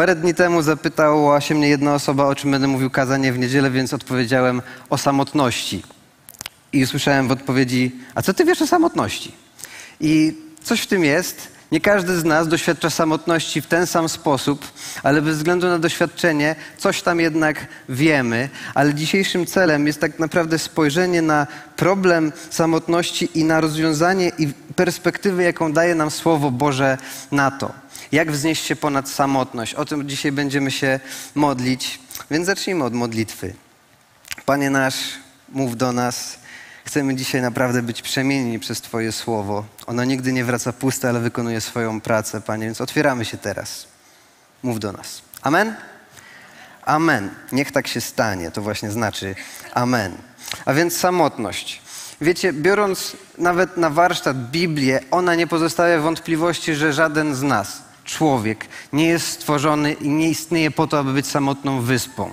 Parę dni temu zapytała się mnie jedna osoba, o czym będę mówił kazanie w niedzielę, więc odpowiedziałem o samotności. I usłyszałem w odpowiedzi, a co ty wiesz o samotności? I coś w tym jest. Nie każdy z nas doświadcza samotności w ten sam sposób, ale bez względu na doświadczenie, coś tam jednak wiemy. Ale dzisiejszym celem jest tak naprawdę spojrzenie na problem samotności i na rozwiązanie i perspektywę, jaką daje nam Słowo Boże na to. Jak wznieść się ponad samotność? O tym dzisiaj będziemy się modlić, więc zacznijmy od modlitwy. Panie nasz, mów do nas. Chcemy dzisiaj naprawdę być przemienieni przez Twoje słowo. Ono nigdy nie wraca puste, ale wykonuje swoją pracę, Panie, więc otwieramy się teraz. Mów do nas. Amen? Amen. Niech tak się stanie. To właśnie znaczy Amen. A więc samotność. Wiecie, biorąc nawet na warsztat Biblię, ona nie pozostawia wątpliwości, że żaden z nas, człowiek nie jest stworzony i nie istnieje po to, aby być samotną wyspą.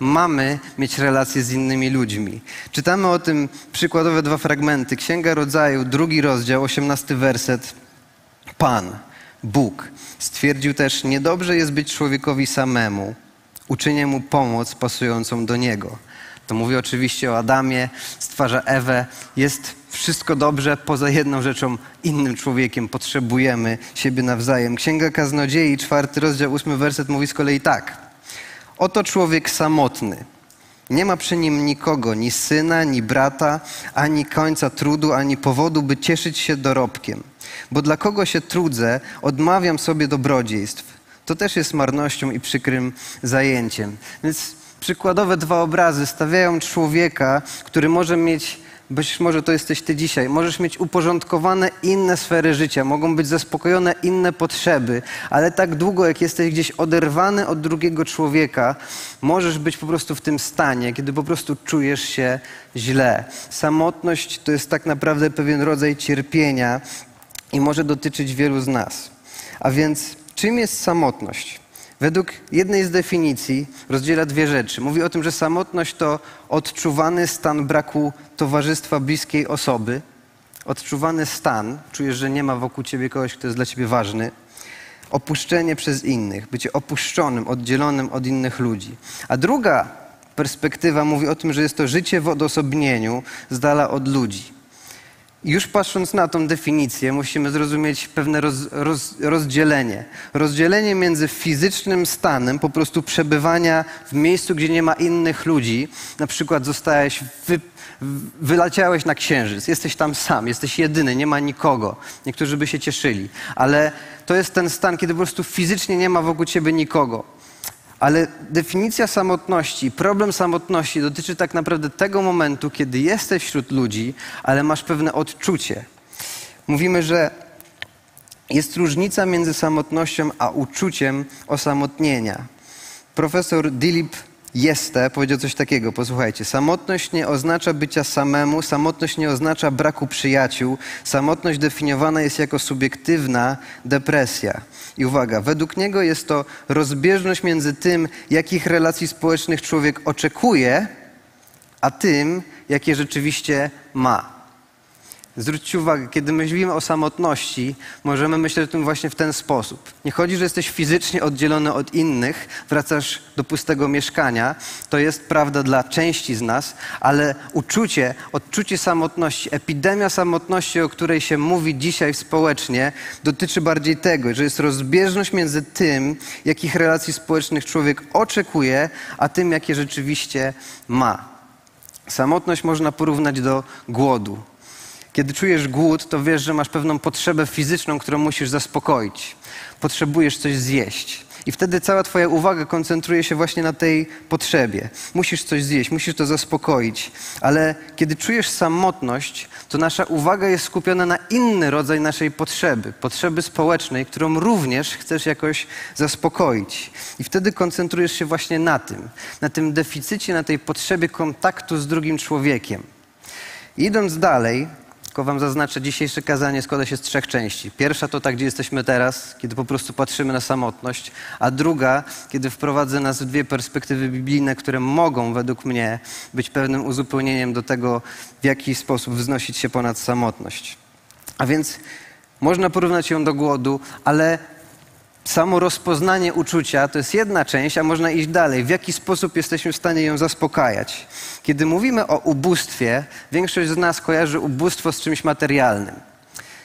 Mamy mieć relacje z innymi ludźmi. Czytamy o tym przykładowe dwa fragmenty. Księga Rodzaju, drugi rozdział, osiemnasty werset. Pan, Bóg, stwierdził też, niedobrze jest być człowiekowi samemu. Uczynię mu pomoc pasującą do niego. To mówi oczywiście o Adamie, stwarza Ewę. Jest wszystko dobrze, poza jedną rzeczą, innym człowiekiem. Potrzebujemy siebie nawzajem. Księga Kaznodziei, czwarty rozdział, ósmy werset mówi z kolei tak. Oto człowiek samotny. Nie ma przy nim nikogo, ni syna, ni brata, ani końca trudu, ani powodu, by cieszyć się dorobkiem. Bo dla kogo się trudzę, odmawiam sobie dobrodziejstw. To też jest marnością i przykrym zajęciem. Więc przykładowe dwa obrazy stawiają człowieka, który może mieć być może to jesteś ty dzisiaj. Możesz mieć uporządkowane inne sfery życia, mogą być zaspokojone inne potrzeby, ale tak długo, jak jesteś gdzieś oderwany od drugiego człowieka, możesz być po prostu w tym stanie, kiedy po prostu czujesz się źle. Samotność to jest tak naprawdę pewien rodzaj cierpienia i może dotyczyć wielu z nas. A więc czym jest samotność? Według jednej z definicji rozdziela dwie rzeczy. Mówi o tym, że samotność to odczuwany stan braku towarzystwa bliskiej osoby, odczuwany stan, czujesz, że nie ma wokół ciebie kogoś, kto jest dla ciebie ważny, opuszczenie przez innych, bycie opuszczonym, oddzielonym od innych ludzi. A druga perspektywa mówi o tym, że jest to życie w odosobnieniu z dala od ludzi. Już patrząc na tą definicję, musimy zrozumieć pewne roz, roz, rozdzielenie. Rozdzielenie między fizycznym stanem, po prostu przebywania w miejscu, gdzie nie ma innych ludzi. Na przykład zostałeś, wy, wyleciałeś na księżyc, jesteś tam sam, jesteś jedyny, nie ma nikogo. Niektórzy by się cieszyli, ale to jest ten stan, kiedy po prostu fizycznie nie ma wokół ciebie nikogo. Ale definicja samotności, problem samotności dotyczy tak naprawdę tego momentu, kiedy jesteś wśród ludzi, ale masz pewne odczucie. Mówimy, że jest różnica między samotnością a uczuciem osamotnienia. Profesor Dilip Jeste powiedział coś takiego, posłuchajcie. Samotność nie oznacza bycia samemu, samotność nie oznacza braku przyjaciół. Samotność definiowana jest jako subiektywna depresja. I uwaga, według niego jest to rozbieżność między tym, jakich relacji społecznych człowiek oczekuje, a tym, jakie rzeczywiście ma. Zwróćcie uwagę, kiedy myślimy o samotności, możemy myśleć o tym właśnie w ten sposób. Nie chodzi, że jesteś fizycznie oddzielony od innych, wracasz do pustego mieszkania. To jest prawda dla części z nas, ale uczucie, odczucie samotności, epidemia samotności, o której się mówi dzisiaj społecznie, dotyczy bardziej tego, że jest rozbieżność między tym, jakich relacji społecznych człowiek oczekuje, a tym, jakie rzeczywiście ma. Samotność można porównać do głodu. Kiedy czujesz głód, to wiesz, że masz pewną potrzebę fizyczną, którą musisz zaspokoić. Potrzebujesz coś zjeść. I wtedy cała Twoja uwaga koncentruje się właśnie na tej potrzebie. Musisz coś zjeść, musisz to zaspokoić. Ale kiedy czujesz samotność, to nasza uwaga jest skupiona na inny rodzaj naszej potrzeby potrzeby społecznej, którą również chcesz jakoś zaspokoić. I wtedy koncentrujesz się właśnie na tym, na tym deficycie, na tej potrzebie kontaktu z drugim człowiekiem. idąc dalej, tylko wam zaznaczę, dzisiejsze kazanie składa się z trzech części. Pierwsza to tak, gdzie jesteśmy teraz, kiedy po prostu patrzymy na samotność, a druga, kiedy wprowadzę nas w dwie perspektywy biblijne, które mogą według mnie być pewnym uzupełnieniem do tego, w jaki sposób wznosić się ponad samotność. A więc można porównać ją do głodu, ale samo rozpoznanie uczucia to jest jedna część, a można iść dalej. W jaki sposób jesteśmy w stanie ją zaspokajać? Kiedy mówimy o ubóstwie, większość z nas kojarzy ubóstwo z czymś materialnym.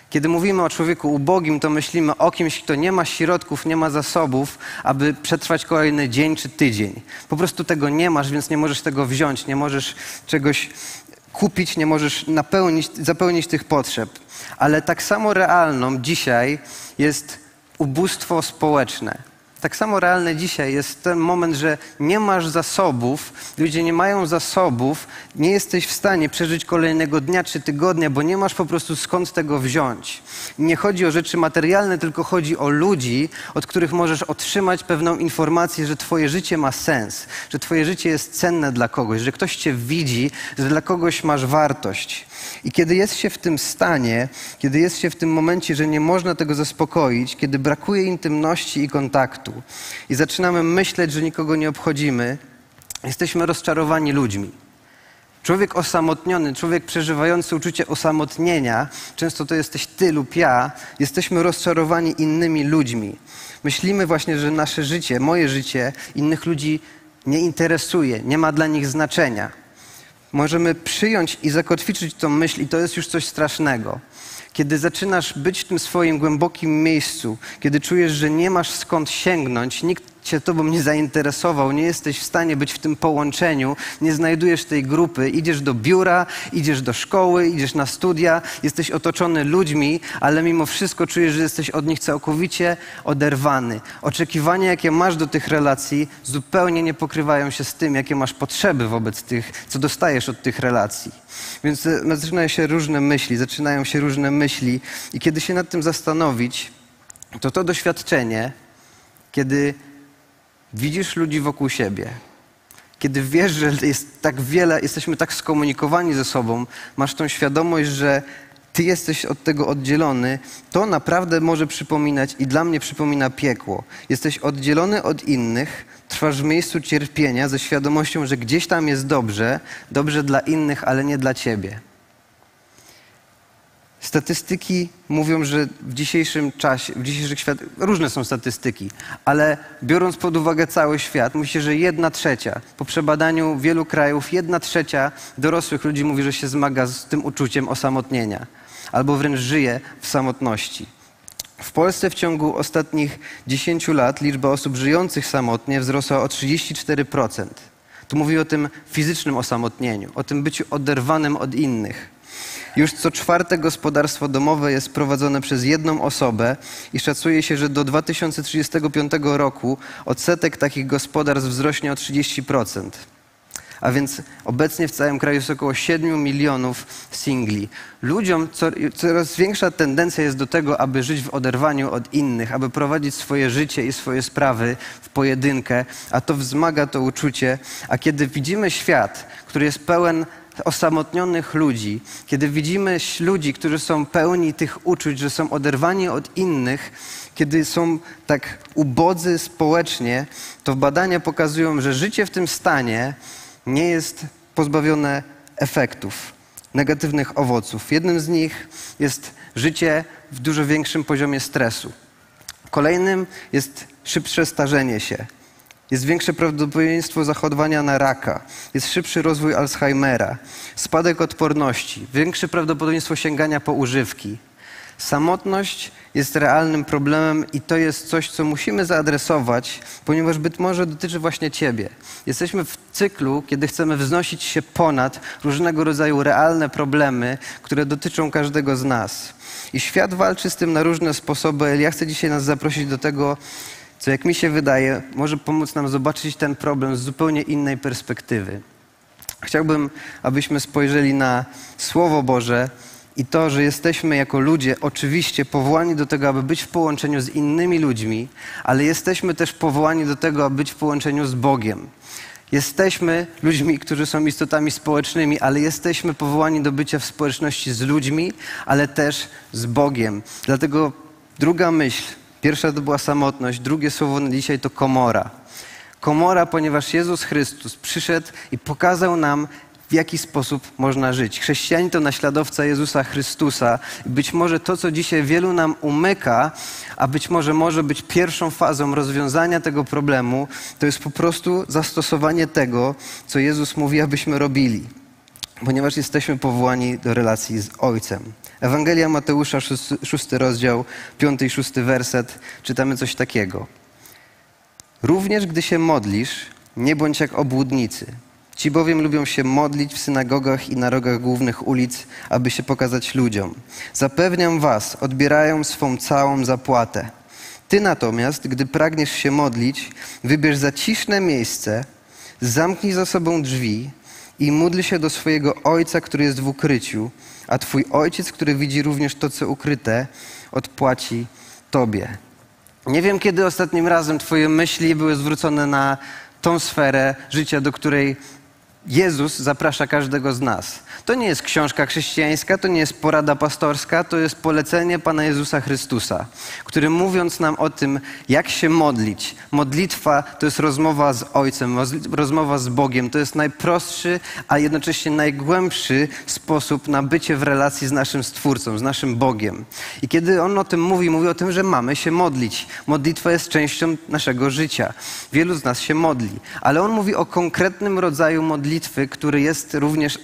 Kiedy mówimy o człowieku ubogim, to myślimy o kimś, kto nie ma środków, nie ma zasobów, aby przetrwać kolejny dzień czy tydzień. Po prostu tego nie masz, więc nie możesz tego wziąć, nie możesz czegoś kupić, nie możesz napełnić, zapełnić tych potrzeb. Ale tak samo realną dzisiaj jest ubóstwo społeczne. Tak samo realne dzisiaj jest ten moment, że nie masz zasobów, ludzie nie mają zasobów, nie jesteś w stanie przeżyć kolejnego dnia czy tygodnia, bo nie masz po prostu skąd tego wziąć. Nie chodzi o rzeczy materialne, tylko chodzi o ludzi, od których możesz otrzymać pewną informację, że Twoje życie ma sens, że Twoje życie jest cenne dla kogoś, że ktoś Cię widzi, że dla kogoś masz wartość. I kiedy jest się w tym stanie, kiedy jest się w tym momencie, że nie można tego zaspokoić, kiedy brakuje intymności i kontaktu i zaczynamy myśleć, że nikogo nie obchodzimy, jesteśmy rozczarowani ludźmi. Człowiek osamotniony, człowiek przeżywający uczucie osamotnienia, często to jesteś ty lub ja, jesteśmy rozczarowani innymi ludźmi. Myślimy właśnie, że nasze życie, moje życie, innych ludzi nie interesuje, nie ma dla nich znaczenia możemy przyjąć i zakotwiczyć tą myśl, i to jest już coś strasznego. Kiedy zaczynasz być w tym swoim głębokim miejscu, kiedy czujesz, że nie masz skąd sięgnąć, nikt cię tobą nie zainteresował, nie jesteś w stanie być w tym połączeniu, nie znajdujesz tej grupy, idziesz do biura, idziesz do szkoły, idziesz na studia, jesteś otoczony ludźmi, ale mimo wszystko czujesz, że jesteś od nich całkowicie oderwany. Oczekiwania, jakie masz do tych relacji, zupełnie nie pokrywają się z tym, jakie masz potrzeby wobec tych, co dostajesz od tych relacji. Więc e, zaczynają się różne myśli, zaczynają się różne myśli. I kiedy się nad tym zastanowić, to to doświadczenie, kiedy widzisz ludzi wokół siebie, kiedy wiesz, że jest tak wiele, jesteśmy tak skomunikowani ze sobą, masz tą świadomość, że ty jesteś od tego oddzielony, to naprawdę może przypominać i dla mnie przypomina piekło. Jesteś oddzielony od innych, trwasz w miejscu cierpienia ze świadomością, że gdzieś tam jest dobrze, dobrze dla innych, ale nie dla ciebie. Statystyki mówią, że w dzisiejszym czasie, w dzisiejszych świat, różne są statystyki, ale biorąc pod uwagę cały świat, myślę, że jedna trzecia, po przebadaniu wielu krajów, jedna trzecia dorosłych ludzi mówi, że się zmaga z tym uczuciem osamotnienia albo wręcz żyje w samotności. W Polsce w ciągu ostatnich 10 lat liczba osób żyjących samotnie wzrosła o 34%. Tu mówi o tym fizycznym osamotnieniu, o tym byciu oderwanym od innych. Już co czwarte gospodarstwo domowe jest prowadzone przez jedną osobę i szacuje się, że do 2035 roku odsetek takich gospodarstw wzrośnie o 30%. A więc obecnie w całym kraju jest około 7 milionów singli. Ludziom coraz większa tendencja jest do tego, aby żyć w oderwaniu od innych, aby prowadzić swoje życie i swoje sprawy w pojedynkę, a to wzmaga to uczucie. A kiedy widzimy świat, który jest pełen osamotnionych ludzi, kiedy widzimy ludzi, którzy są pełni tych uczuć, że są oderwani od innych, kiedy są tak ubodzy społecznie, to badania pokazują, że życie w tym stanie nie jest pozbawione efektów, negatywnych owoców. Jednym z nich jest życie w dużo większym poziomie stresu. Kolejnym jest szybsze starzenie się. Jest większe prawdopodobieństwo zachorowania na raka, jest szybszy rozwój Alzheimera, spadek odporności, większe prawdopodobieństwo sięgania po używki. Samotność jest realnym problemem i to jest coś, co musimy zaadresować, ponieważ być może dotyczy właśnie Ciebie. Jesteśmy w cyklu, kiedy chcemy wznosić się ponad różnego rodzaju realne problemy, które dotyczą każdego z nas. I świat walczy z tym na różne sposoby, ja chcę dzisiaj nas zaprosić do tego, co jak mi się wydaje, może pomóc nam zobaczyć ten problem z zupełnie innej perspektywy. Chciałbym, abyśmy spojrzeli na Słowo Boże i to, że jesteśmy jako ludzie oczywiście powołani do tego, aby być w połączeniu z innymi ludźmi, ale jesteśmy też powołani do tego, aby być w połączeniu z Bogiem. Jesteśmy ludźmi, którzy są istotami społecznymi, ale jesteśmy powołani do bycia w społeczności z ludźmi, ale też z Bogiem. Dlatego druga myśl, Pierwsza to była samotność, drugie słowo na dzisiaj to komora. Komora, ponieważ Jezus Chrystus przyszedł i pokazał nam w jaki sposób można żyć. Chrześcijanin to naśladowca Jezusa Chrystusa. Być może to, co dzisiaj wielu nam umyka, a być może może być pierwszą fazą rozwiązania tego problemu, to jest po prostu zastosowanie tego, co Jezus mówi, abyśmy robili. Ponieważ jesteśmy powołani do relacji z Ojcem. Ewangelia Mateusza, szósty rozdział, piąty i szósty werset, czytamy coś takiego. Również gdy się modlisz, nie bądź jak obłudnicy. Ci bowiem lubią się modlić w synagogach i na rogach głównych ulic, aby się pokazać ludziom. Zapewniam was, odbierają swą całą zapłatę. Ty natomiast, gdy pragniesz się modlić, wybierz zaciszne miejsce, zamknij za sobą drzwi i módl się do swojego Ojca, który jest w ukryciu, a Twój Ojciec, który widzi również to, co ukryte, odpłaci Tobie. Nie wiem, kiedy ostatnim razem Twoje myśli były zwrócone na tą sferę życia, do której Jezus zaprasza każdego z nas. To nie jest książka chrześcijańska, to nie jest porada pastorska, to jest polecenie Pana Jezusa Chrystusa, który mówiąc nam o tym, jak się modlić. Modlitwa to jest rozmowa z Ojcem, rozmowa z Bogiem. To jest najprostszy, a jednocześnie najgłębszy sposób na bycie w relacji z naszym Stwórcą, z naszym Bogiem. I kiedy On o tym mówi, mówi o tym, że mamy się modlić. Modlitwa jest częścią naszego życia. Wielu z nas się modli, ale On mówi o konkretnym rodzaju modlitwy, który jest również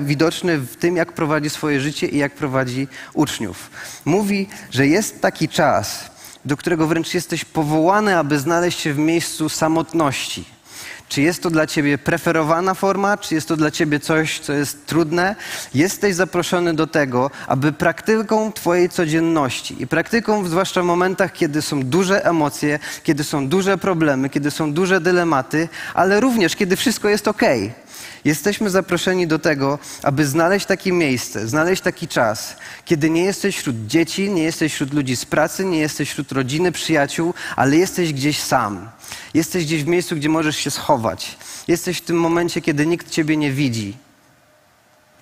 widoczny w tym, jak prowadzi swoje życie i jak prowadzi uczniów. Mówi, że jest taki czas, do którego wręcz jesteś powołany, aby znaleźć się w miejscu samotności. Czy jest to dla ciebie preferowana forma, czy jest to dla ciebie coś, co jest trudne? Jesteś zaproszony do tego, aby praktyką twojej codzienności i praktyką, zwłaszcza w momentach, kiedy są duże emocje, kiedy są duże problemy, kiedy są duże dylematy, ale również kiedy wszystko jest ok Jesteśmy zaproszeni do tego, aby znaleźć takie miejsce, znaleźć taki czas, kiedy nie jesteś wśród dzieci, nie jesteś wśród ludzi z pracy, nie jesteś wśród rodziny, przyjaciół, ale jesteś gdzieś sam. Jesteś gdzieś w miejscu, gdzie możesz się schować. Jesteś w tym momencie, kiedy nikt ciebie nie widzi.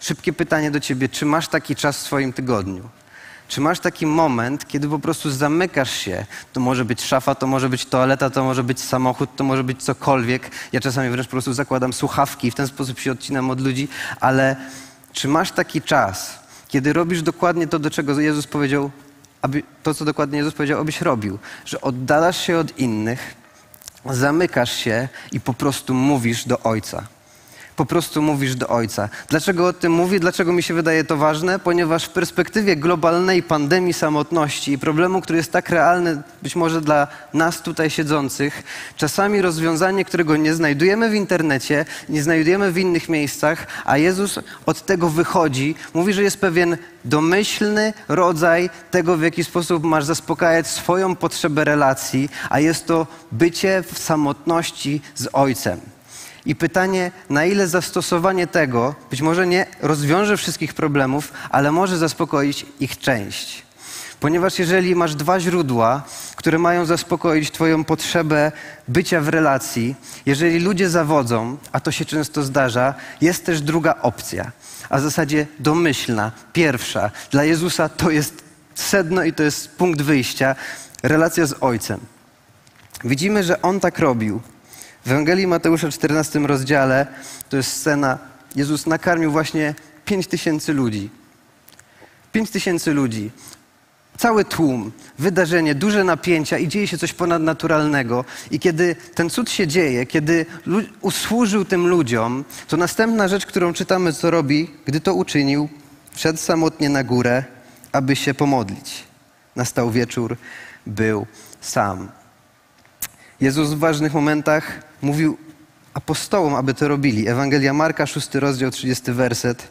Szybkie pytanie do ciebie: czy masz taki czas w swoim tygodniu? Czy masz taki moment, kiedy po prostu zamykasz się? To może być szafa, to może być toaleta, to może być samochód, to może być cokolwiek. Ja czasami wręcz po prostu zakładam słuchawki i w ten sposób się odcinam od ludzi, ale czy masz taki czas, kiedy robisz dokładnie to, do czego Jezus powiedział, aby, to, co dokładnie Jezus powiedział, abyś robił? Że oddalasz się od innych, zamykasz się i po prostu mówisz do Ojca po prostu mówisz do Ojca. Dlaczego o tym mówię? Dlaczego mi się wydaje to ważne? Ponieważ w perspektywie globalnej pandemii samotności i problemu, który jest tak realny, być może dla nas tutaj siedzących, czasami rozwiązanie, którego nie znajdujemy w internecie, nie znajdujemy w innych miejscach, a Jezus od tego wychodzi, mówi, że jest pewien domyślny rodzaj tego, w jaki sposób masz zaspokajać swoją potrzebę relacji, a jest to bycie w samotności z Ojcem. I pytanie, na ile zastosowanie tego być może nie rozwiąże wszystkich problemów, ale może zaspokoić ich część. Ponieważ jeżeli masz dwa źródła, które mają zaspokoić Twoją potrzebę bycia w relacji, jeżeli ludzie zawodzą, a to się często zdarza, jest też druga opcja, a w zasadzie domyślna, pierwsza. Dla Jezusa to jest sedno i to jest punkt wyjścia relacja z Ojcem. Widzimy, że On tak robił. W Ewangelii Mateusza 14 rozdziale to jest scena, Jezus nakarmił właśnie 5 tysięcy ludzi. 5 tysięcy ludzi. Cały tłum, wydarzenie, duże napięcia i dzieje się coś ponadnaturalnego. I kiedy ten cud się dzieje, kiedy usłużył tym ludziom, to następna rzecz, którą czytamy, co robi, gdy to uczynił, wszedł samotnie na górę, aby się pomodlić. Nastał wieczór, był sam. Jezus w ważnych momentach mówił apostołom, aby to robili. Ewangelia Marka, 6 rozdział, 30 werset.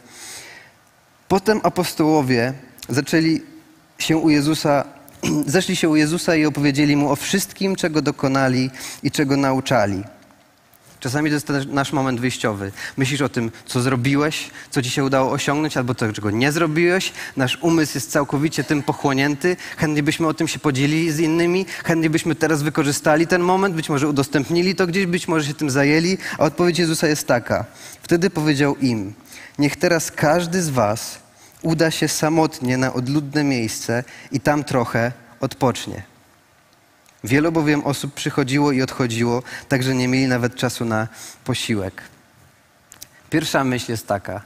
Potem apostołowie zaczęli się u Jezusa, zeszli się u Jezusa i opowiedzieli mu o wszystkim, czego dokonali i czego nauczali. Czasami to jest ten nasz moment wyjściowy. Myślisz o tym, co zrobiłeś, co ci się udało osiągnąć, albo to, czego nie zrobiłeś. Nasz umysł jest całkowicie tym pochłonięty. Chętnie byśmy o tym się podzielili z innymi. Chętnie byśmy teraz wykorzystali ten moment, być może udostępnili to gdzieś, być może się tym zajęli. A odpowiedź Jezusa jest taka. Wtedy powiedział im, niech teraz każdy z was uda się samotnie na odludne miejsce i tam trochę odpocznie. Wielu bowiem osób przychodziło i odchodziło, tak że nie mieli nawet czasu na posiłek. Pierwsza myśl jest taka: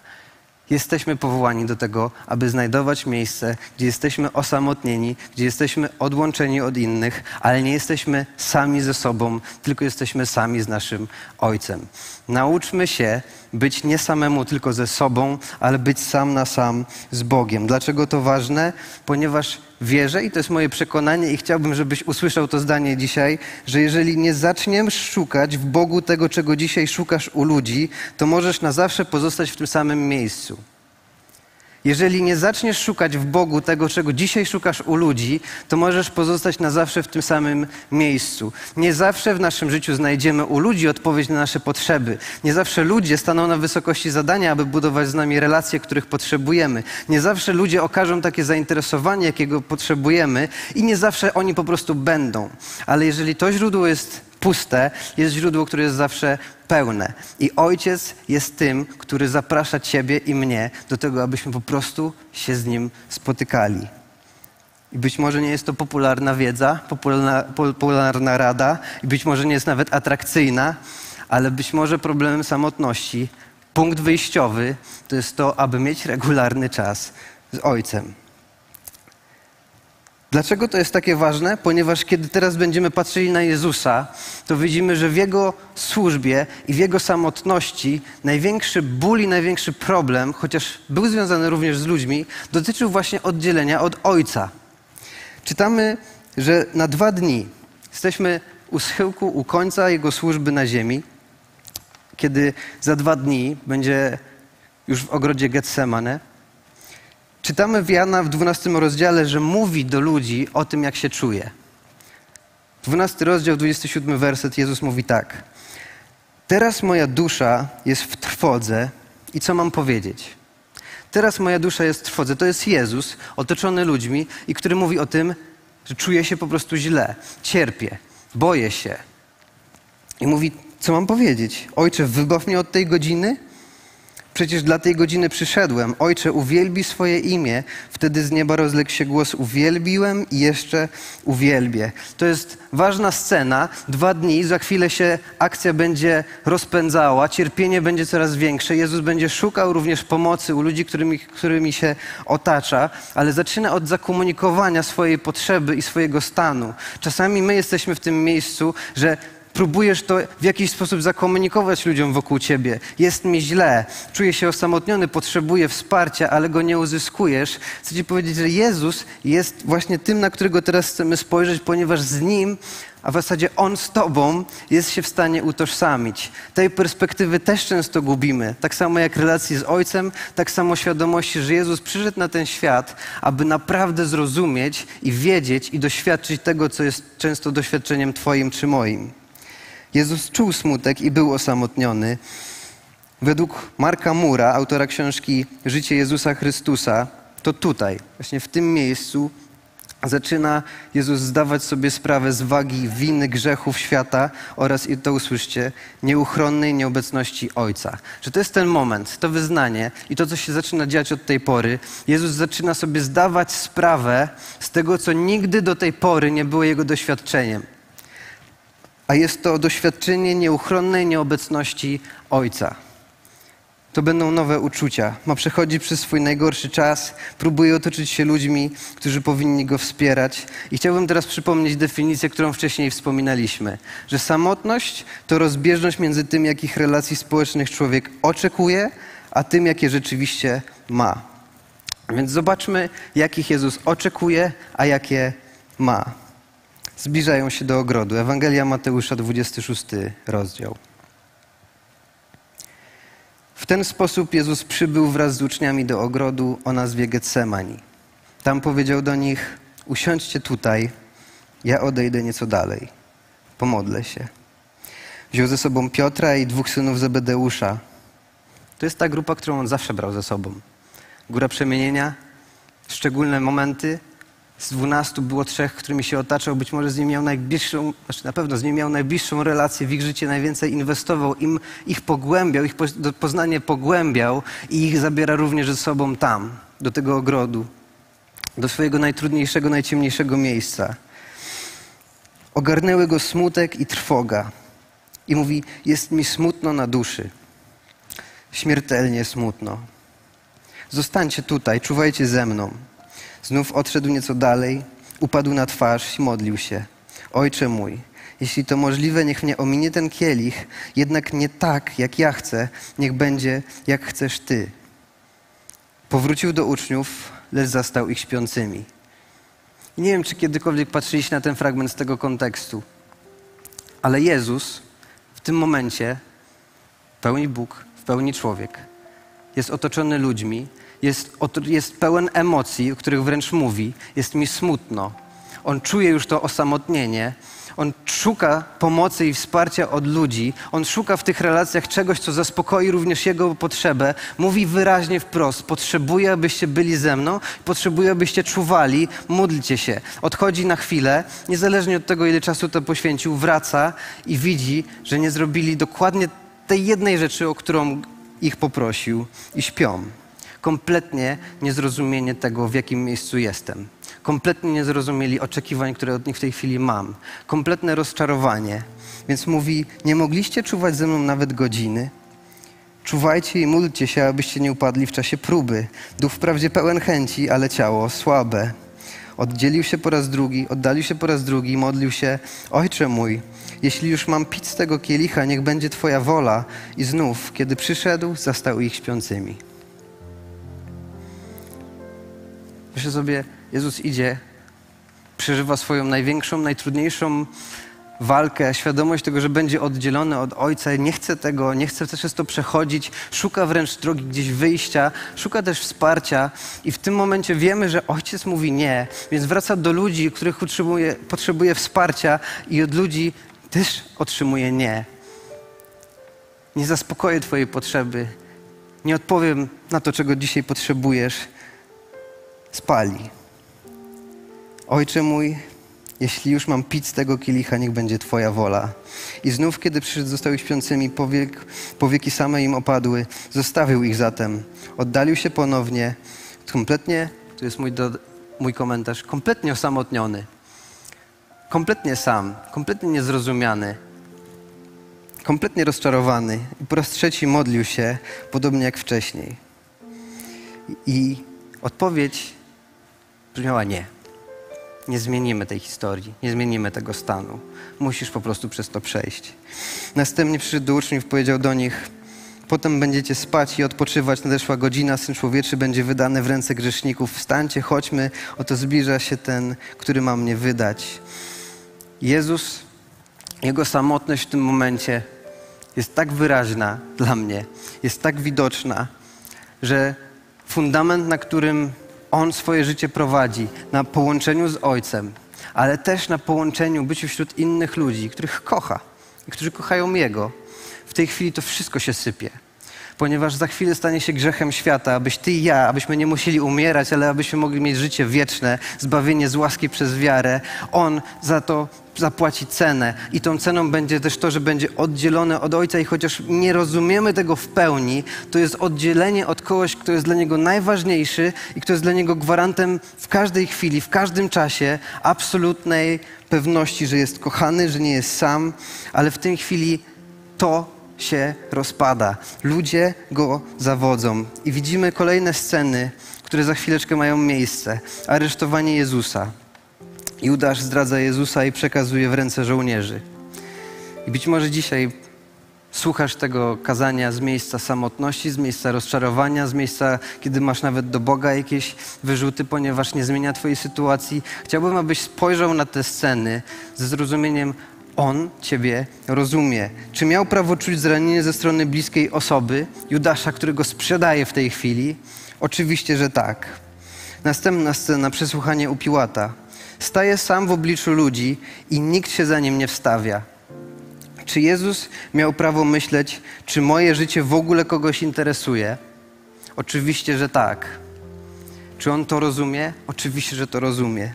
Jesteśmy powołani do tego, aby znajdować miejsce, gdzie jesteśmy osamotnieni, gdzie jesteśmy odłączeni od innych, ale nie jesteśmy sami ze sobą, tylko jesteśmy sami z naszym Ojcem. Nauczmy się być nie samemu tylko ze sobą, ale być sam na sam z Bogiem. Dlaczego to ważne? Ponieważ wierzę i to jest moje przekonanie i chciałbym, żebyś usłyszał to zdanie dzisiaj, że jeżeli nie zaczniesz szukać w Bogu tego, czego dzisiaj szukasz u ludzi, to możesz na zawsze pozostać w tym samym miejscu. Jeżeli nie zaczniesz szukać w Bogu tego, czego dzisiaj szukasz u ludzi, to możesz pozostać na zawsze w tym samym miejscu. Nie zawsze w naszym życiu znajdziemy u ludzi odpowiedź na nasze potrzeby. Nie zawsze ludzie staną na wysokości zadania, aby budować z nami relacje, których potrzebujemy. Nie zawsze ludzie okażą takie zainteresowanie, jakiego potrzebujemy, i nie zawsze oni po prostu będą. Ale jeżeli to źródło jest puste, jest źródło, które jest zawsze pełne. I Ojciec jest tym, który zaprasza Ciebie i mnie do tego, abyśmy po prostu się z Nim spotykali. I być może nie jest to popularna wiedza, popularna, popularna rada, i być może nie jest nawet atrakcyjna, ale być może problemem samotności, punkt wyjściowy, to jest to, aby mieć regularny czas z Ojcem. Dlaczego to jest takie ważne? Ponieważ kiedy teraz będziemy patrzyli na Jezusa, to widzimy, że w Jego służbie i w Jego samotności największy ból i największy problem, chociaż był związany również z ludźmi, dotyczył właśnie oddzielenia od Ojca. Czytamy, że na dwa dni jesteśmy u schyłku, u końca Jego służby na ziemi, kiedy za dwa dni będzie już w ogrodzie Getsemane, Czytamy w Jana w 12 rozdziale, że mówi do ludzi o tym, jak się czuje. 12 rozdział, 27 werset, Jezus mówi tak. Teraz moja dusza jest w trwodze i co mam powiedzieć? Teraz moja dusza jest w trwodze. To jest Jezus, otoczony ludźmi i który mówi o tym, że czuje się po prostu źle, cierpię, boję się. I mówi, co mam powiedzieć? Ojcze, wybaw mnie od tej godziny? Przecież dla tej godziny przyszedłem. Ojcze, uwielbi swoje imię. Wtedy z nieba rozległ się głos: Uwielbiłem i jeszcze uwielbię. To jest ważna scena. Dwa dni, za chwilę się akcja będzie rozpędzała, cierpienie będzie coraz większe. Jezus będzie szukał również pomocy u ludzi, którymi, którymi się otacza, ale zaczyna od zakomunikowania swojej potrzeby i swojego stanu. Czasami my jesteśmy w tym miejscu, że próbujesz to w jakiś sposób zakomunikować ludziom wokół ciebie. Jest mi źle, czuję się osamotniony, potrzebuję wsparcia, ale go nie uzyskujesz. Chcę ci powiedzieć, że Jezus jest właśnie tym, na którego teraz chcemy spojrzeć, ponieważ z Nim, a w zasadzie On z Tobą jest się w stanie utożsamić. Tej perspektywy też często gubimy. Tak samo jak relacji z Ojcem, tak samo świadomości, że Jezus przyszedł na ten świat, aby naprawdę zrozumieć i wiedzieć i doświadczyć tego, co jest często doświadczeniem Twoim czy moim. Jezus czuł smutek i był osamotniony. Według Marka Mura, autora książki Życie Jezusa Chrystusa, to tutaj, właśnie w tym miejscu, zaczyna Jezus zdawać sobie sprawę z wagi winy, grzechów świata oraz, i to usłyszcie, nieuchronnej nieobecności Ojca. Że to jest ten moment, to wyznanie i to, co się zaczyna dziać od tej pory. Jezus zaczyna sobie zdawać sprawę z tego, co nigdy do tej pory nie było Jego doświadczeniem a jest to doświadczenie nieuchronnej nieobecności Ojca. To będą nowe uczucia. Ma przechodzić przez swój najgorszy czas, próbuje otoczyć się ludźmi, którzy powinni go wspierać. I chciałbym teraz przypomnieć definicję, którą wcześniej wspominaliśmy, że samotność to rozbieżność między tym, jakich relacji społecznych człowiek oczekuje, a tym, jakie rzeczywiście ma. Więc zobaczmy, jakich Jezus oczekuje, a jakie ma zbliżają się do ogrodu. Ewangelia Mateusza, 26 rozdział. W ten sposób Jezus przybył wraz z uczniami do ogrodu o nazwie Getsemani. Tam powiedział do nich: Usiądźcie tutaj, ja odejdę nieco dalej. Pomodlę się. Wziął ze sobą Piotra i dwóch synów Zebedeusza. To jest ta grupa, którą on zawsze brał ze sobą. Góra przemienienia, szczególne momenty, z dwunastu było trzech, którymi się otaczał, być może z nimi miał najbliższą, znaczy na pewno z nimi miał najbliższą relację, w ich życie najwięcej inwestował, im ich pogłębiał, ich poznanie pogłębiał i ich zabiera również ze sobą tam, do tego ogrodu, do swojego najtrudniejszego, najciemniejszego miejsca. Ogarnęły go smutek i trwoga. I mówi, jest mi smutno na duszy. śmiertelnie smutno. Zostańcie tutaj, czuwajcie ze mną. Znów odszedł nieco dalej, upadł na twarz i modlił się. Ojcze mój, jeśli to możliwe, niech mnie ominie ten kielich, jednak nie tak, jak ja chcę, niech będzie, jak chcesz Ty. Powrócił do uczniów, lecz zastał ich śpiącymi. I nie wiem, czy kiedykolwiek patrzyliście na ten fragment z tego kontekstu, ale Jezus w tym momencie, w pełni Bóg, w pełni człowiek, jest otoczony ludźmi, jest, jest pełen emocji, o których wręcz mówi, jest mi smutno. On czuje już to osamotnienie, on szuka pomocy i wsparcia od ludzi. On szuka w tych relacjach czegoś, co zaspokoi również jego potrzebę. Mówi wyraźnie wprost: Potrzebuję, abyście byli ze mną, potrzebuję, abyście czuwali, módlcie się. Odchodzi na chwilę, niezależnie od tego, ile czasu to poświęcił, wraca i widzi, że nie zrobili dokładnie tej jednej rzeczy, o którą ich poprosił, i śpią. Kompletnie niezrozumienie tego, w jakim miejscu jestem kompletnie nie zrozumieli oczekiwań, które od nich w tej chwili mam. Kompletne rozczarowanie. Więc mówi: Nie mogliście czuwać ze mną nawet godziny. Czuwajcie i módlcie się, abyście nie upadli w czasie próby. Duch wprawdzie pełen chęci, ale ciało słabe. Oddzielił się po raz drugi, oddalił się po raz drugi, modlił się: Ojcze mój, jeśli już mam pić z tego kielicha, niech będzie Twoja wola. I znów, kiedy przyszedł, zastał ich śpiącymi. Myślę sobie, Jezus idzie, przeżywa swoją największą, najtrudniejszą walkę, świadomość tego, że będzie oddzielony od Ojca, nie chce tego, nie chce też to przechodzić, szuka wręcz drogi gdzieś wyjścia, szuka też wsparcia i w tym momencie wiemy, że Ojciec mówi nie, więc wraca do ludzi, których utrzymuje, potrzebuje wsparcia i od ludzi też otrzymuje nie. Nie zaspokoję Twojej potrzeby, nie odpowiem na to, czego dzisiaj potrzebujesz. Spali. Ojcze mój, jeśli już mam pić z tego kielicha, niech będzie Twoja wola. I znów, kiedy przyszedł, został ich śpiącymi, powiek, powieki same im opadły, zostawił ich zatem. Oddalił się ponownie, kompletnie, to jest mój, do, mój komentarz, kompletnie osamotniony. Kompletnie sam, kompletnie niezrozumiany, kompletnie rozczarowany. I po raz trzeci modlił się, podobnie jak wcześniej. I odpowiedź brzmiała nie nie zmienimy tej historii, nie zmienimy tego stanu. Musisz po prostu przez to przejść. Następnie przyszedł do uczniów powiedział do nich, potem będziecie spać i odpoczywać, nadeszła godzina, Syn Człowieczy będzie wydany w ręce grzeszników. Wstańcie, chodźmy, oto zbliża się ten, który ma mnie wydać. Jezus, Jego samotność w tym momencie jest tak wyraźna dla mnie, jest tak widoczna, że fundament, na którym on swoje życie prowadzi na połączeniu z Ojcem, ale też na połączeniu, byciu wśród innych ludzi, których kocha którzy kochają Jego. W tej chwili to wszystko się sypie ponieważ za chwilę stanie się grzechem świata, abyś ty i ja, abyśmy nie musieli umierać, ale abyśmy mogli mieć życie wieczne, zbawienie z łaski przez wiarę. On za to zapłaci cenę. I tą ceną będzie też to, że będzie oddzielony od Ojca. I chociaż nie rozumiemy tego w pełni, to jest oddzielenie od kogoś, kto jest dla Niego najważniejszy i kto jest dla Niego gwarantem w każdej chwili, w każdym czasie absolutnej pewności, że jest kochany, że nie jest sam, ale w tej chwili to się rozpada. Ludzie go zawodzą. I widzimy kolejne sceny, które za chwileczkę mają miejsce. Aresztowanie Jezusa. Judasz zdradza Jezusa i przekazuje w ręce żołnierzy. I być może dzisiaj słuchasz tego kazania z miejsca samotności, z miejsca rozczarowania, z miejsca, kiedy masz nawet do Boga jakieś wyrzuty, ponieważ nie zmienia Twojej sytuacji. Chciałbym, abyś spojrzał na te sceny ze zrozumieniem, on Ciebie rozumie. Czy miał prawo czuć zranienie ze strony bliskiej osoby, Judasza, którego sprzedaje w tej chwili? Oczywiście, że tak. Następna scena, przesłuchanie u Piłata. Staje sam w obliczu ludzi i nikt się za nim nie wstawia. Czy Jezus miał prawo myśleć, czy moje życie w ogóle kogoś interesuje? Oczywiście, że tak. Czy on to rozumie? Oczywiście, że to rozumie.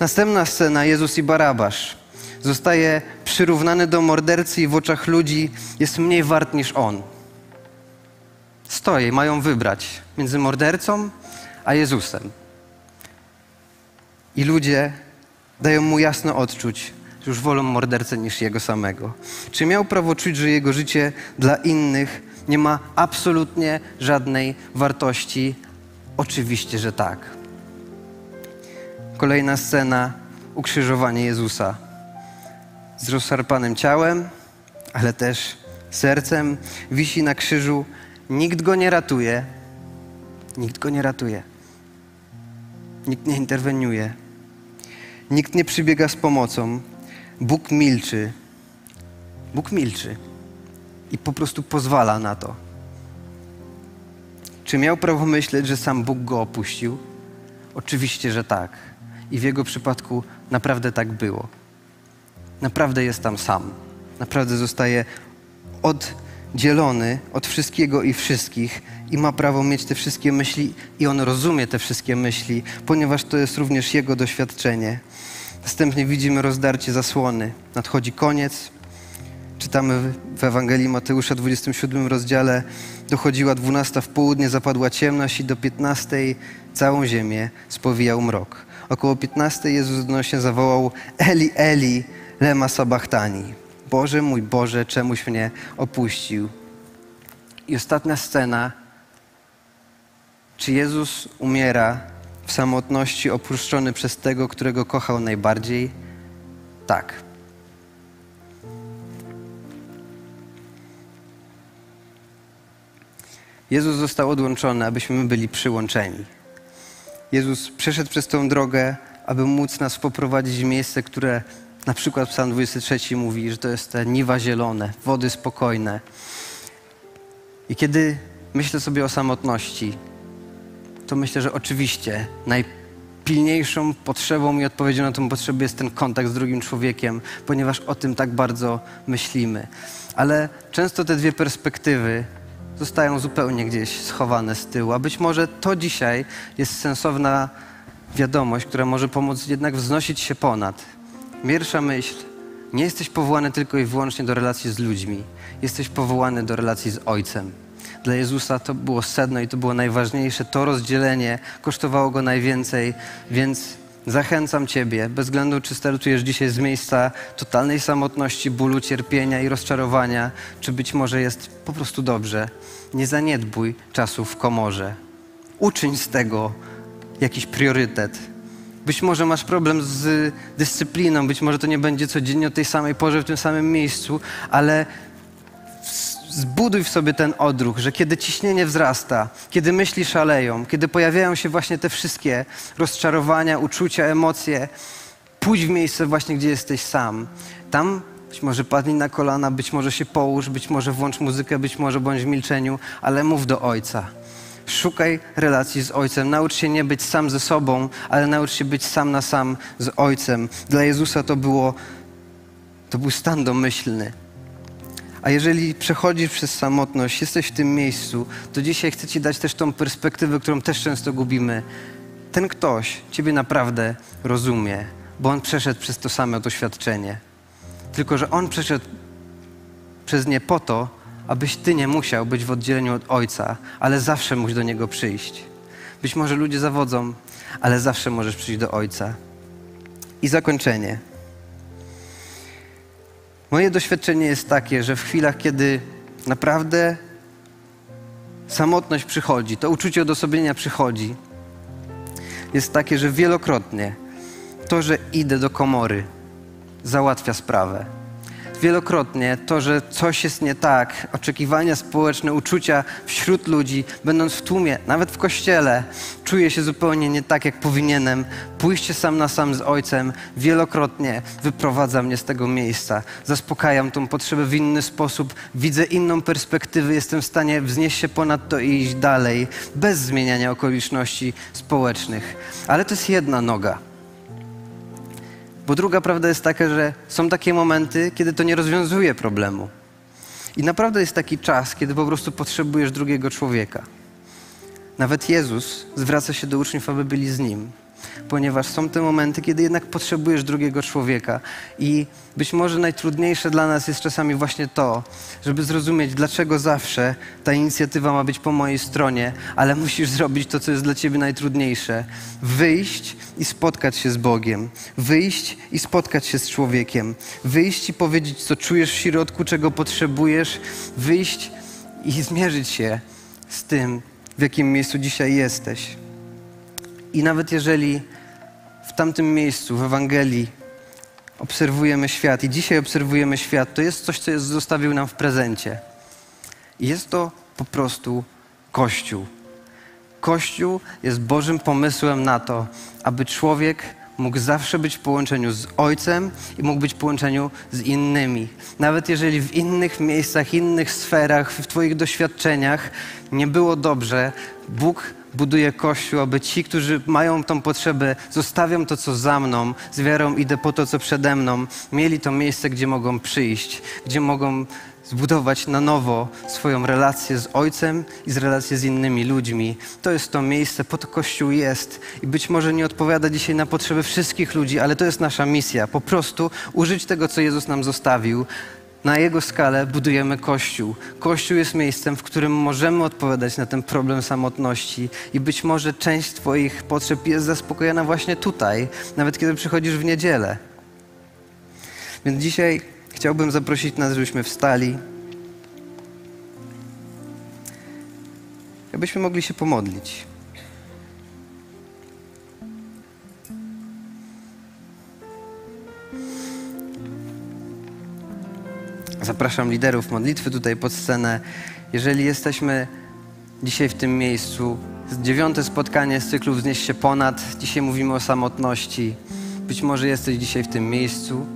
Następna scena, Jezus i Barabasz zostaje przyrównany do mordercy i w oczach ludzi jest mniej wart niż on. Stoję, mają wybrać między mordercą a Jezusem. I ludzie dają mu jasno odczuć, że już wolą mordercę niż jego samego. Czy miał prawo czuć, że jego życie dla innych nie ma absolutnie żadnej wartości? Oczywiście, że tak. Kolejna scena ukrzyżowanie Jezusa z rozszarpanym ciałem, ale też sercem, wisi na krzyżu. Nikt go nie ratuje. Nikt go nie ratuje. Nikt nie interweniuje. Nikt nie przybiega z pomocą. Bóg milczy. Bóg milczy i po prostu pozwala na to. Czy miał prawo myśleć, że sam Bóg go opuścił? Oczywiście, że tak. I w jego przypadku naprawdę tak było. Naprawdę jest tam sam. Naprawdę zostaje oddzielony od wszystkiego i wszystkich i ma prawo mieć te wszystkie myśli i on rozumie te wszystkie myśli, ponieważ to jest również jego doświadczenie. Następnie widzimy rozdarcie zasłony. Nadchodzi koniec. Czytamy w Ewangelii Mateusza 27 rozdziale dochodziła 12 w południe, zapadła ciemność i do 15 całą ziemię spowijał mrok. Około 15 Jezus odnośnie zawołał Eli, Eli, lema sabachtani. Boże mój Boże, czemuś mnie opuścił. I ostatnia scena. Czy Jezus umiera w samotności, opuszczony przez tego, którego kochał najbardziej? Tak. Jezus został odłączony, abyśmy byli przyłączeni. Jezus przeszedł przez tą drogę, aby móc nas poprowadzić w miejsce, które na przykład Psalm 23 mówi, że to jest te niwa zielone, wody spokojne. I kiedy myślę sobie o samotności, to myślę, że oczywiście najpilniejszą potrzebą i odpowiedzią na tę potrzebę jest ten kontakt z drugim człowiekiem, ponieważ o tym tak bardzo myślimy. Ale często te dwie perspektywy zostają zupełnie gdzieś schowane z tyłu, a być może to dzisiaj jest sensowna wiadomość, która może pomóc jednak wznosić się ponad. Pierwsza myśl. Nie jesteś powołany tylko i wyłącznie do relacji z ludźmi. Jesteś powołany do relacji z Ojcem. Dla Jezusa to było sedno i to było najważniejsze. To rozdzielenie kosztowało go najwięcej, więc zachęcam Ciebie, bez względu czy startujesz dzisiaj z miejsca totalnej samotności, bólu, cierpienia i rozczarowania, czy być może jest po prostu dobrze. Nie zaniedbuj czasu w komorze. Uczyń z tego jakiś priorytet. Być może masz problem z dyscypliną, być może to nie będzie codziennie o tej samej porze, w tym samym miejscu, ale zbuduj w sobie ten odruch, że kiedy ciśnienie wzrasta, kiedy myśli szaleją, kiedy pojawiają się właśnie te wszystkie rozczarowania, uczucia, emocje, pójdź w miejsce właśnie, gdzie jesteś sam. Tam być może padnij na kolana, być może się połóż, być może włącz muzykę, być może bądź w milczeniu, ale mów do Ojca. Szukaj relacji z Ojcem. Naucz się nie być sam ze sobą, ale naucz się być sam na sam z Ojcem. Dla Jezusa to było, to był stan domyślny. A jeżeli przechodzisz przez samotność, jesteś w tym miejscu, to dzisiaj chcę Ci dać też tą perspektywę, którą też często gubimy. Ten ktoś Ciebie naprawdę rozumie, bo on przeszedł przez to samo doświadczenie. Tylko, że on przeszedł przez nie po to, abyś Ty nie musiał być w oddzieleniu od Ojca, ale zawsze musisz do Niego przyjść. Być może ludzie zawodzą, ale zawsze możesz przyjść do Ojca. I zakończenie. Moje doświadczenie jest takie, że w chwilach, kiedy naprawdę samotność przychodzi, to uczucie odosobnienia przychodzi, jest takie, że wielokrotnie to, że idę do komory, załatwia sprawę wielokrotnie to, że coś jest nie tak, oczekiwania społeczne, uczucia wśród ludzi, będąc w tłumie, nawet w kościele, czuję się zupełnie nie tak, jak powinienem. Pójście sam na sam z Ojcem wielokrotnie wyprowadza mnie z tego miejsca. Zaspokajam tą potrzebę w inny sposób, widzę inną perspektywę, jestem w stanie wznieść się ponad to i iść dalej, bez zmieniania okoliczności społecznych. Ale to jest jedna noga. Bo druga prawda jest taka, że są takie momenty, kiedy to nie rozwiązuje problemu. I naprawdę jest taki czas, kiedy po prostu potrzebujesz drugiego człowieka. Nawet Jezus zwraca się do uczniów, aby byli z Nim ponieważ są te momenty, kiedy jednak potrzebujesz drugiego człowieka. I być może najtrudniejsze dla nas jest czasami właśnie to, żeby zrozumieć, dlaczego zawsze ta inicjatywa ma być po mojej stronie, ale musisz zrobić to, co jest dla ciebie najtrudniejsze. Wyjść i spotkać się z Bogiem. Wyjść i spotkać się z człowiekiem. Wyjść i powiedzieć, co czujesz w środku, czego potrzebujesz. Wyjść i zmierzyć się z tym, w jakim miejscu dzisiaj jesteś. I nawet jeżeli w tamtym miejscu, w Ewangelii, obserwujemy świat i dzisiaj obserwujemy świat, to jest coś, co jest, zostawił nam w prezencie. I jest to po prostu Kościół. Kościół jest Bożym pomysłem na to, aby człowiek mógł zawsze być w połączeniu z Ojcem i mógł być w połączeniu z innymi. Nawet jeżeli w innych miejscach, innych sferach, w Twoich doświadczeniach nie było dobrze, Bóg buduje Kościół, aby ci, którzy mają tą potrzebę, zostawiam to, co za mną, z wiarą idę po to, co przede mną, mieli to miejsce, gdzie mogą przyjść, gdzie mogą zbudować na nowo swoją relację z Ojcem i z relację z innymi ludźmi. To jest to miejsce, po to Kościół jest. I być może nie odpowiada dzisiaj na potrzeby wszystkich ludzi, ale to jest nasza misja. Po prostu użyć tego, co Jezus nam zostawił. Na Jego skalę budujemy Kościół. Kościół jest miejscem, w którym możemy odpowiadać na ten problem samotności i być może część Twoich potrzeb jest zaspokojona właśnie tutaj, nawet kiedy przychodzisz w niedzielę. Więc dzisiaj Chciałbym zaprosić nas, żebyśmy wstali, abyśmy mogli się pomodlić. Zapraszam liderów modlitwy tutaj pod scenę. Jeżeli jesteśmy dzisiaj w tym miejscu, dziewiąte spotkanie z cyklu Wznieś się ponad. Dzisiaj mówimy o samotności. Być może jesteś dzisiaj w tym miejscu,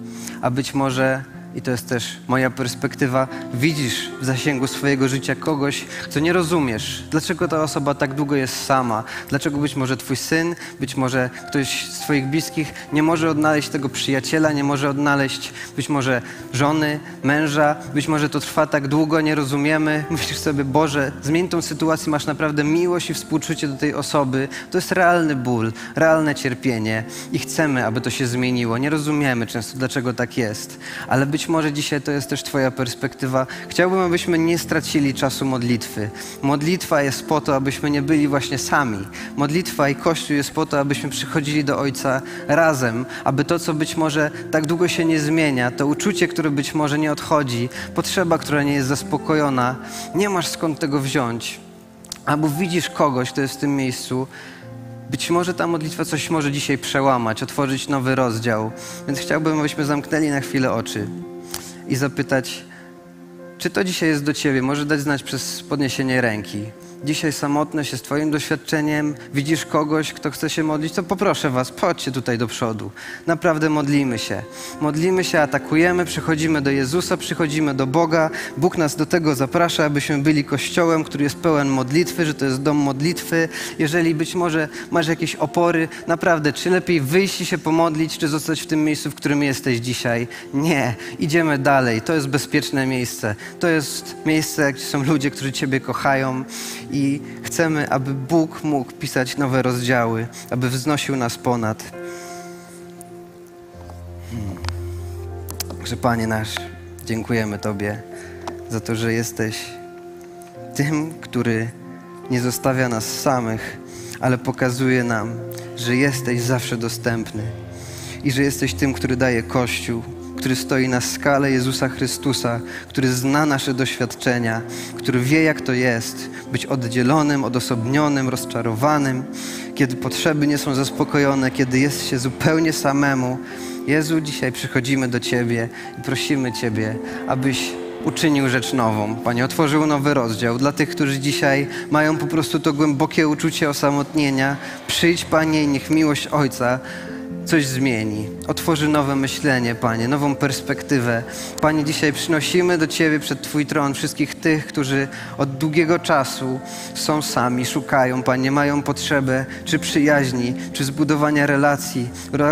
a być może i to jest też moja perspektywa, widzisz w zasięgu swojego życia kogoś, co nie rozumiesz. Dlaczego ta osoba tak długo jest sama? Dlaczego być może twój syn, być może ktoś z twoich bliskich nie może odnaleźć tego przyjaciela, nie może odnaleźć być może żony, męża, być może to trwa tak długo, nie rozumiemy. Myślisz sobie, Boże, zmień tą sytuację, masz naprawdę miłość i współczucie do tej osoby. To jest realny ból, realne cierpienie i chcemy, aby to się zmieniło. Nie rozumiemy często, dlaczego tak jest, ale być może dzisiaj to jest też Twoja perspektywa. Chciałbym, abyśmy nie stracili czasu modlitwy. Modlitwa jest po to, abyśmy nie byli właśnie sami. Modlitwa i Kościół jest po to, abyśmy przychodzili do Ojca razem, aby to, co być może tak długo się nie zmienia, to uczucie, które być może nie odchodzi, potrzeba, która nie jest zaspokojona, nie masz skąd tego wziąć. Albo widzisz kogoś, kto jest w tym miejscu, być może ta modlitwa coś może dzisiaj przełamać, otworzyć nowy rozdział. Więc chciałbym, abyśmy zamknęli na chwilę oczy i zapytać, czy to dzisiaj jest do Ciebie? Może dać znać przez podniesienie ręki dzisiaj samotność jest Twoim doświadczeniem, widzisz kogoś, kto chce się modlić, to poproszę Was, chodźcie tutaj do przodu. Naprawdę modlimy się. Modlimy się, atakujemy, przychodzimy do Jezusa, przychodzimy do Boga. Bóg nas do tego zaprasza, abyśmy byli kościołem, który jest pełen modlitwy, że to jest dom modlitwy. Jeżeli być może masz jakieś opory, naprawdę, czy lepiej wyjść i się pomodlić, czy zostać w tym miejscu, w którym jesteś dzisiaj? Nie, idziemy dalej. To jest bezpieczne miejsce. To jest miejsce, gdzie są ludzie, którzy Ciebie kochają i chcemy, aby Bóg mógł pisać nowe rozdziały, aby wznosił nas ponad. Hmm. Że Panie nasz, dziękujemy Tobie za to, że jesteś tym, który nie zostawia nas samych, ale pokazuje nam, że jesteś zawsze dostępny i że jesteś tym, który daje Kościół, który stoi na skale Jezusa Chrystusa, który zna nasze doświadczenia, który wie, jak to jest być oddzielonym, odosobnionym, rozczarowanym, kiedy potrzeby nie są zaspokojone, kiedy jest się zupełnie samemu. Jezu, dzisiaj przychodzimy do Ciebie i prosimy Ciebie, abyś uczynił rzecz nową. Panie, otworzył nowy rozdział dla tych, którzy dzisiaj mają po prostu to głębokie uczucie osamotnienia. Przyjdź, Panie, i niech miłość Ojca coś zmieni, otworzy nowe myślenie, Panie, nową perspektywę. Panie, dzisiaj przynosimy do Ciebie przed Twój tron wszystkich tych, którzy od długiego czasu są sami, szukają, Panie, mają potrzebę czy przyjaźni, czy zbudowania relacji,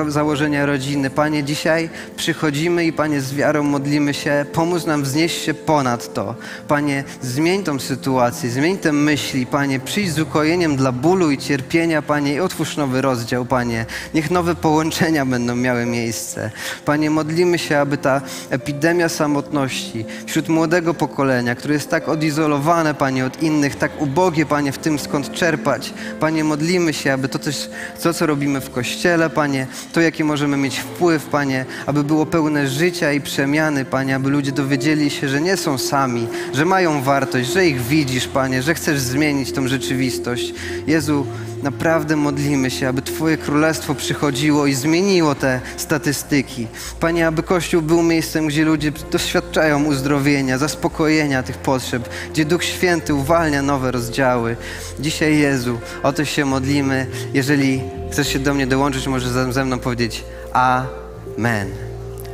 założenia rodziny. Panie, dzisiaj przychodzimy i Panie, z wiarą modlimy się, pomóż nam wznieść się ponad to. Panie, zmień tą sytuację, zmień te myśli, Panie, przyjdź z ukojeniem dla bólu i cierpienia, Panie, i otwórz nowy rozdział, Panie. Niech nowe połączenie połączenia będą miały miejsce. Panie, modlimy się, aby ta epidemia samotności wśród młodego pokolenia, które jest tak odizolowane, Panie, od innych, tak ubogie, Panie, w tym skąd czerpać. Panie, modlimy się, aby to, coś, to co robimy w Kościele, Panie, to jaki możemy mieć wpływ, Panie, aby było pełne życia i przemiany, Panie, aby ludzie dowiedzieli się, że nie są sami, że mają wartość, że ich widzisz, Panie, że chcesz zmienić tą rzeczywistość. Jezu, naprawdę modlimy się, aby Twoje królestwo przychodziło i zmieniło te statystyki. Panie, aby Kościół był miejscem, gdzie ludzie doświadczają uzdrowienia, zaspokojenia tych potrzeb, gdzie Duch Święty uwalnia nowe rozdziały. Dzisiaj, Jezu, o to się modlimy. Jeżeli chcesz się do mnie dołączyć, możesz ze- mną powiedzieć Amen.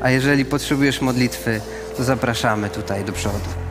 A jeżeli potrzebujesz modlitwy, to zapraszamy tutaj do przodu.